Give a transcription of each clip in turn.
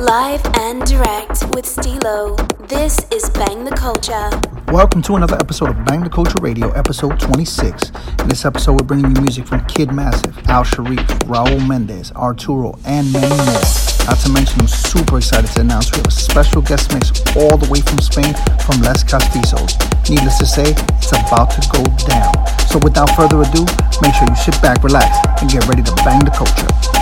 Live and direct with Stilo. This is Bang the Culture. Welcome to another episode of Bang the Culture Radio, episode 26. In this episode, we're bringing you music from Kid Massive, Al Sharif, Raul Mendez, Arturo, and many more. Not to mention, I'm super excited to announce we have a special guest mix all the way from Spain from Les Castizos. Needless to say, it's about to go down. So without further ado, make sure you sit back, relax, and get ready to bang the culture.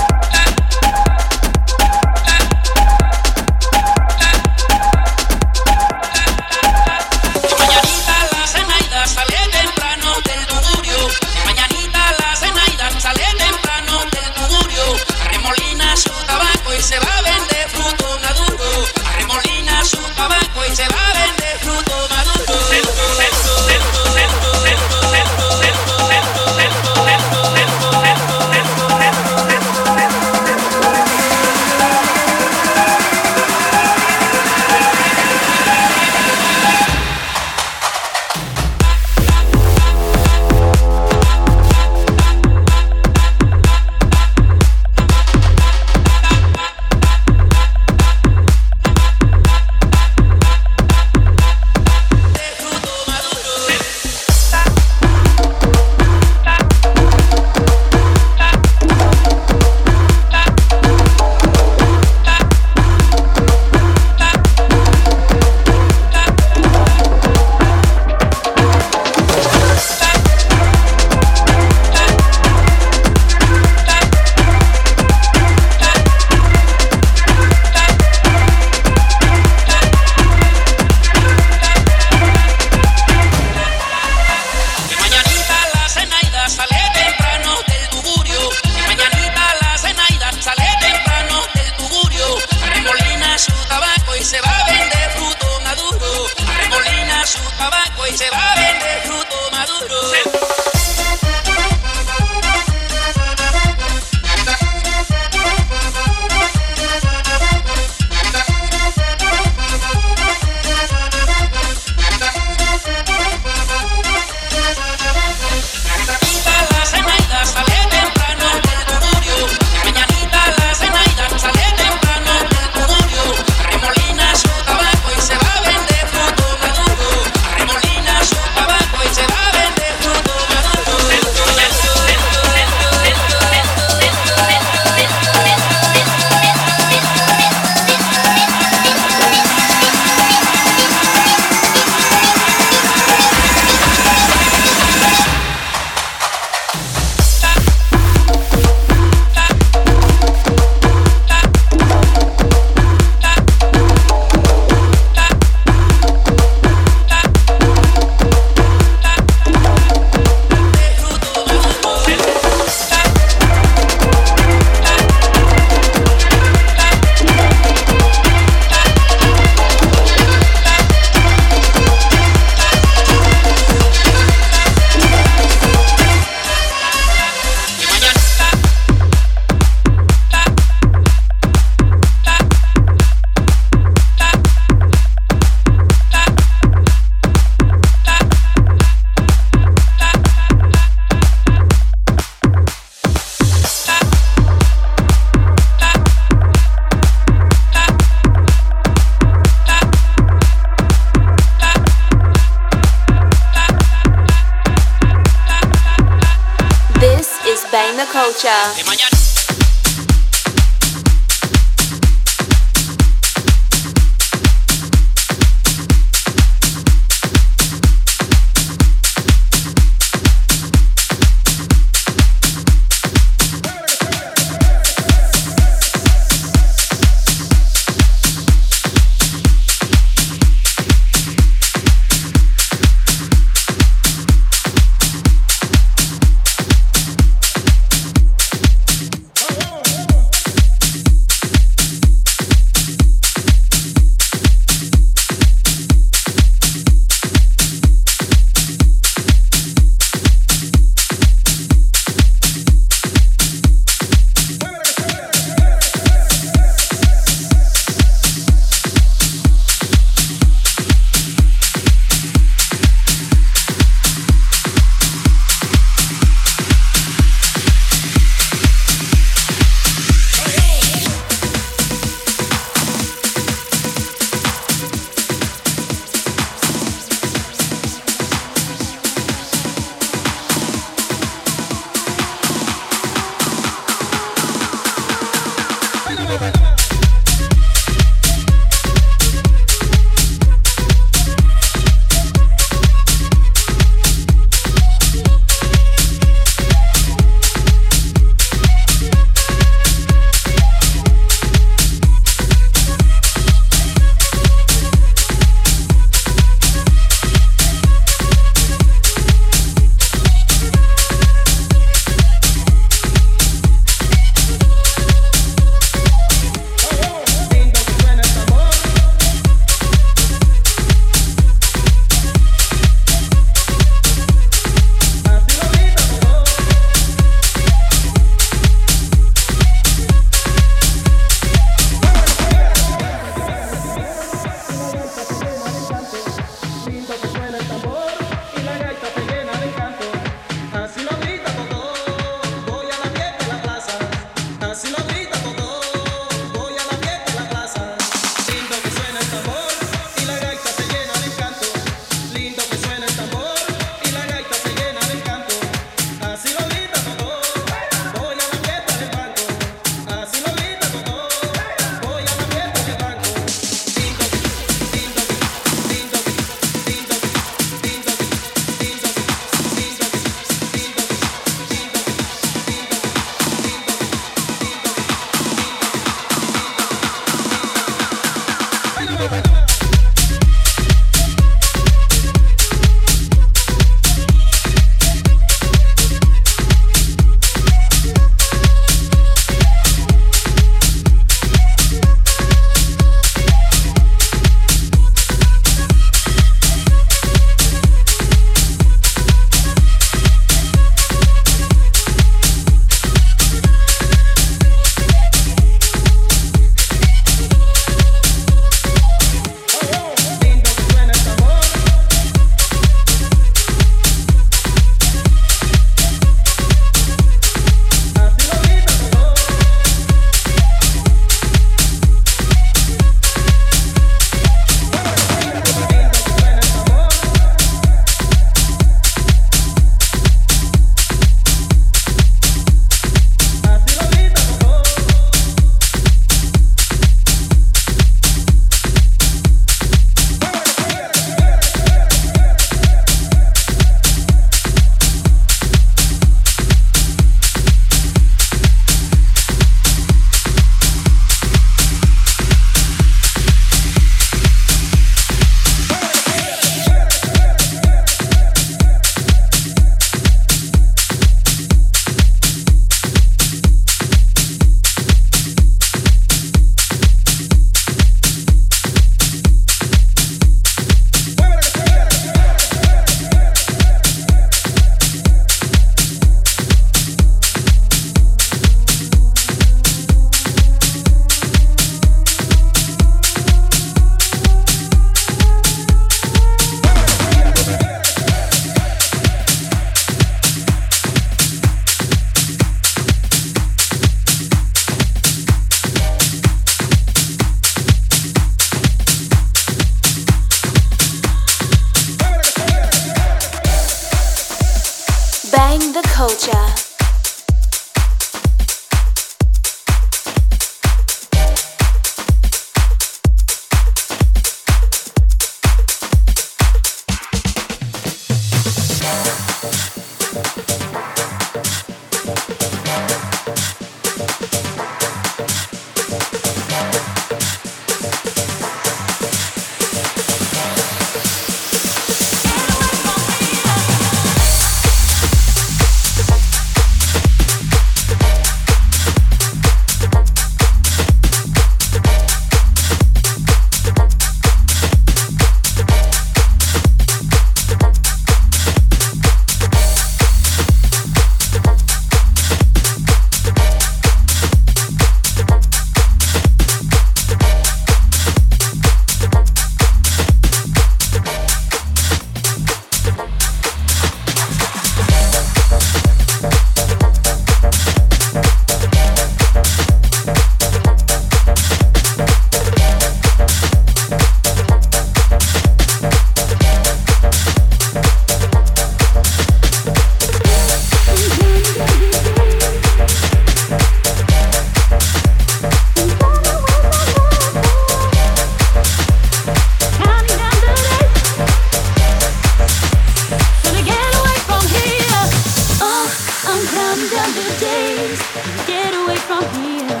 from here.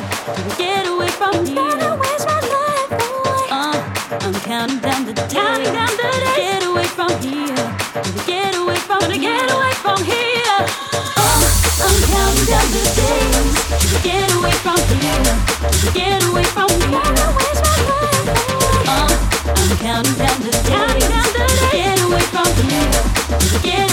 Get away from here. Gonna waste my life away. Uh, I'm counting down the days. Counting down the days. Get away from here. Get away from here. Get away from here. Uh, I'm counting down the days. Get away from here. Get away from here. Gonna waste my life away. Uh, I'm counting down the days. Counting down the days. Get away from here. Get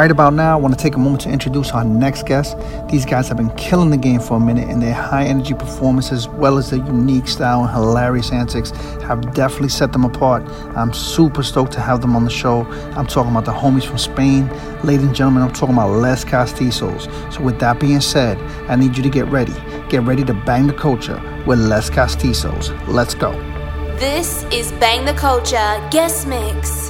Right about now, I want to take a moment to introduce our next guest. These guys have been killing the game for a minute, and their high energy performance, as well as their unique style and hilarious antics, have definitely set them apart. I'm super stoked to have them on the show. I'm talking about the homies from Spain. Ladies and gentlemen, I'm talking about Los Castizos. So, with that being said, I need you to get ready. Get ready to bang the culture with Los Castizos. Let's go. This is Bang the Culture Guest Mix.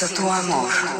tutto tuo amor.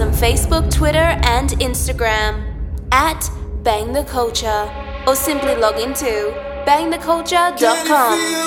on Facebook, Twitter, and Instagram at Bang the Culture, or simply log into bangtheculture.com.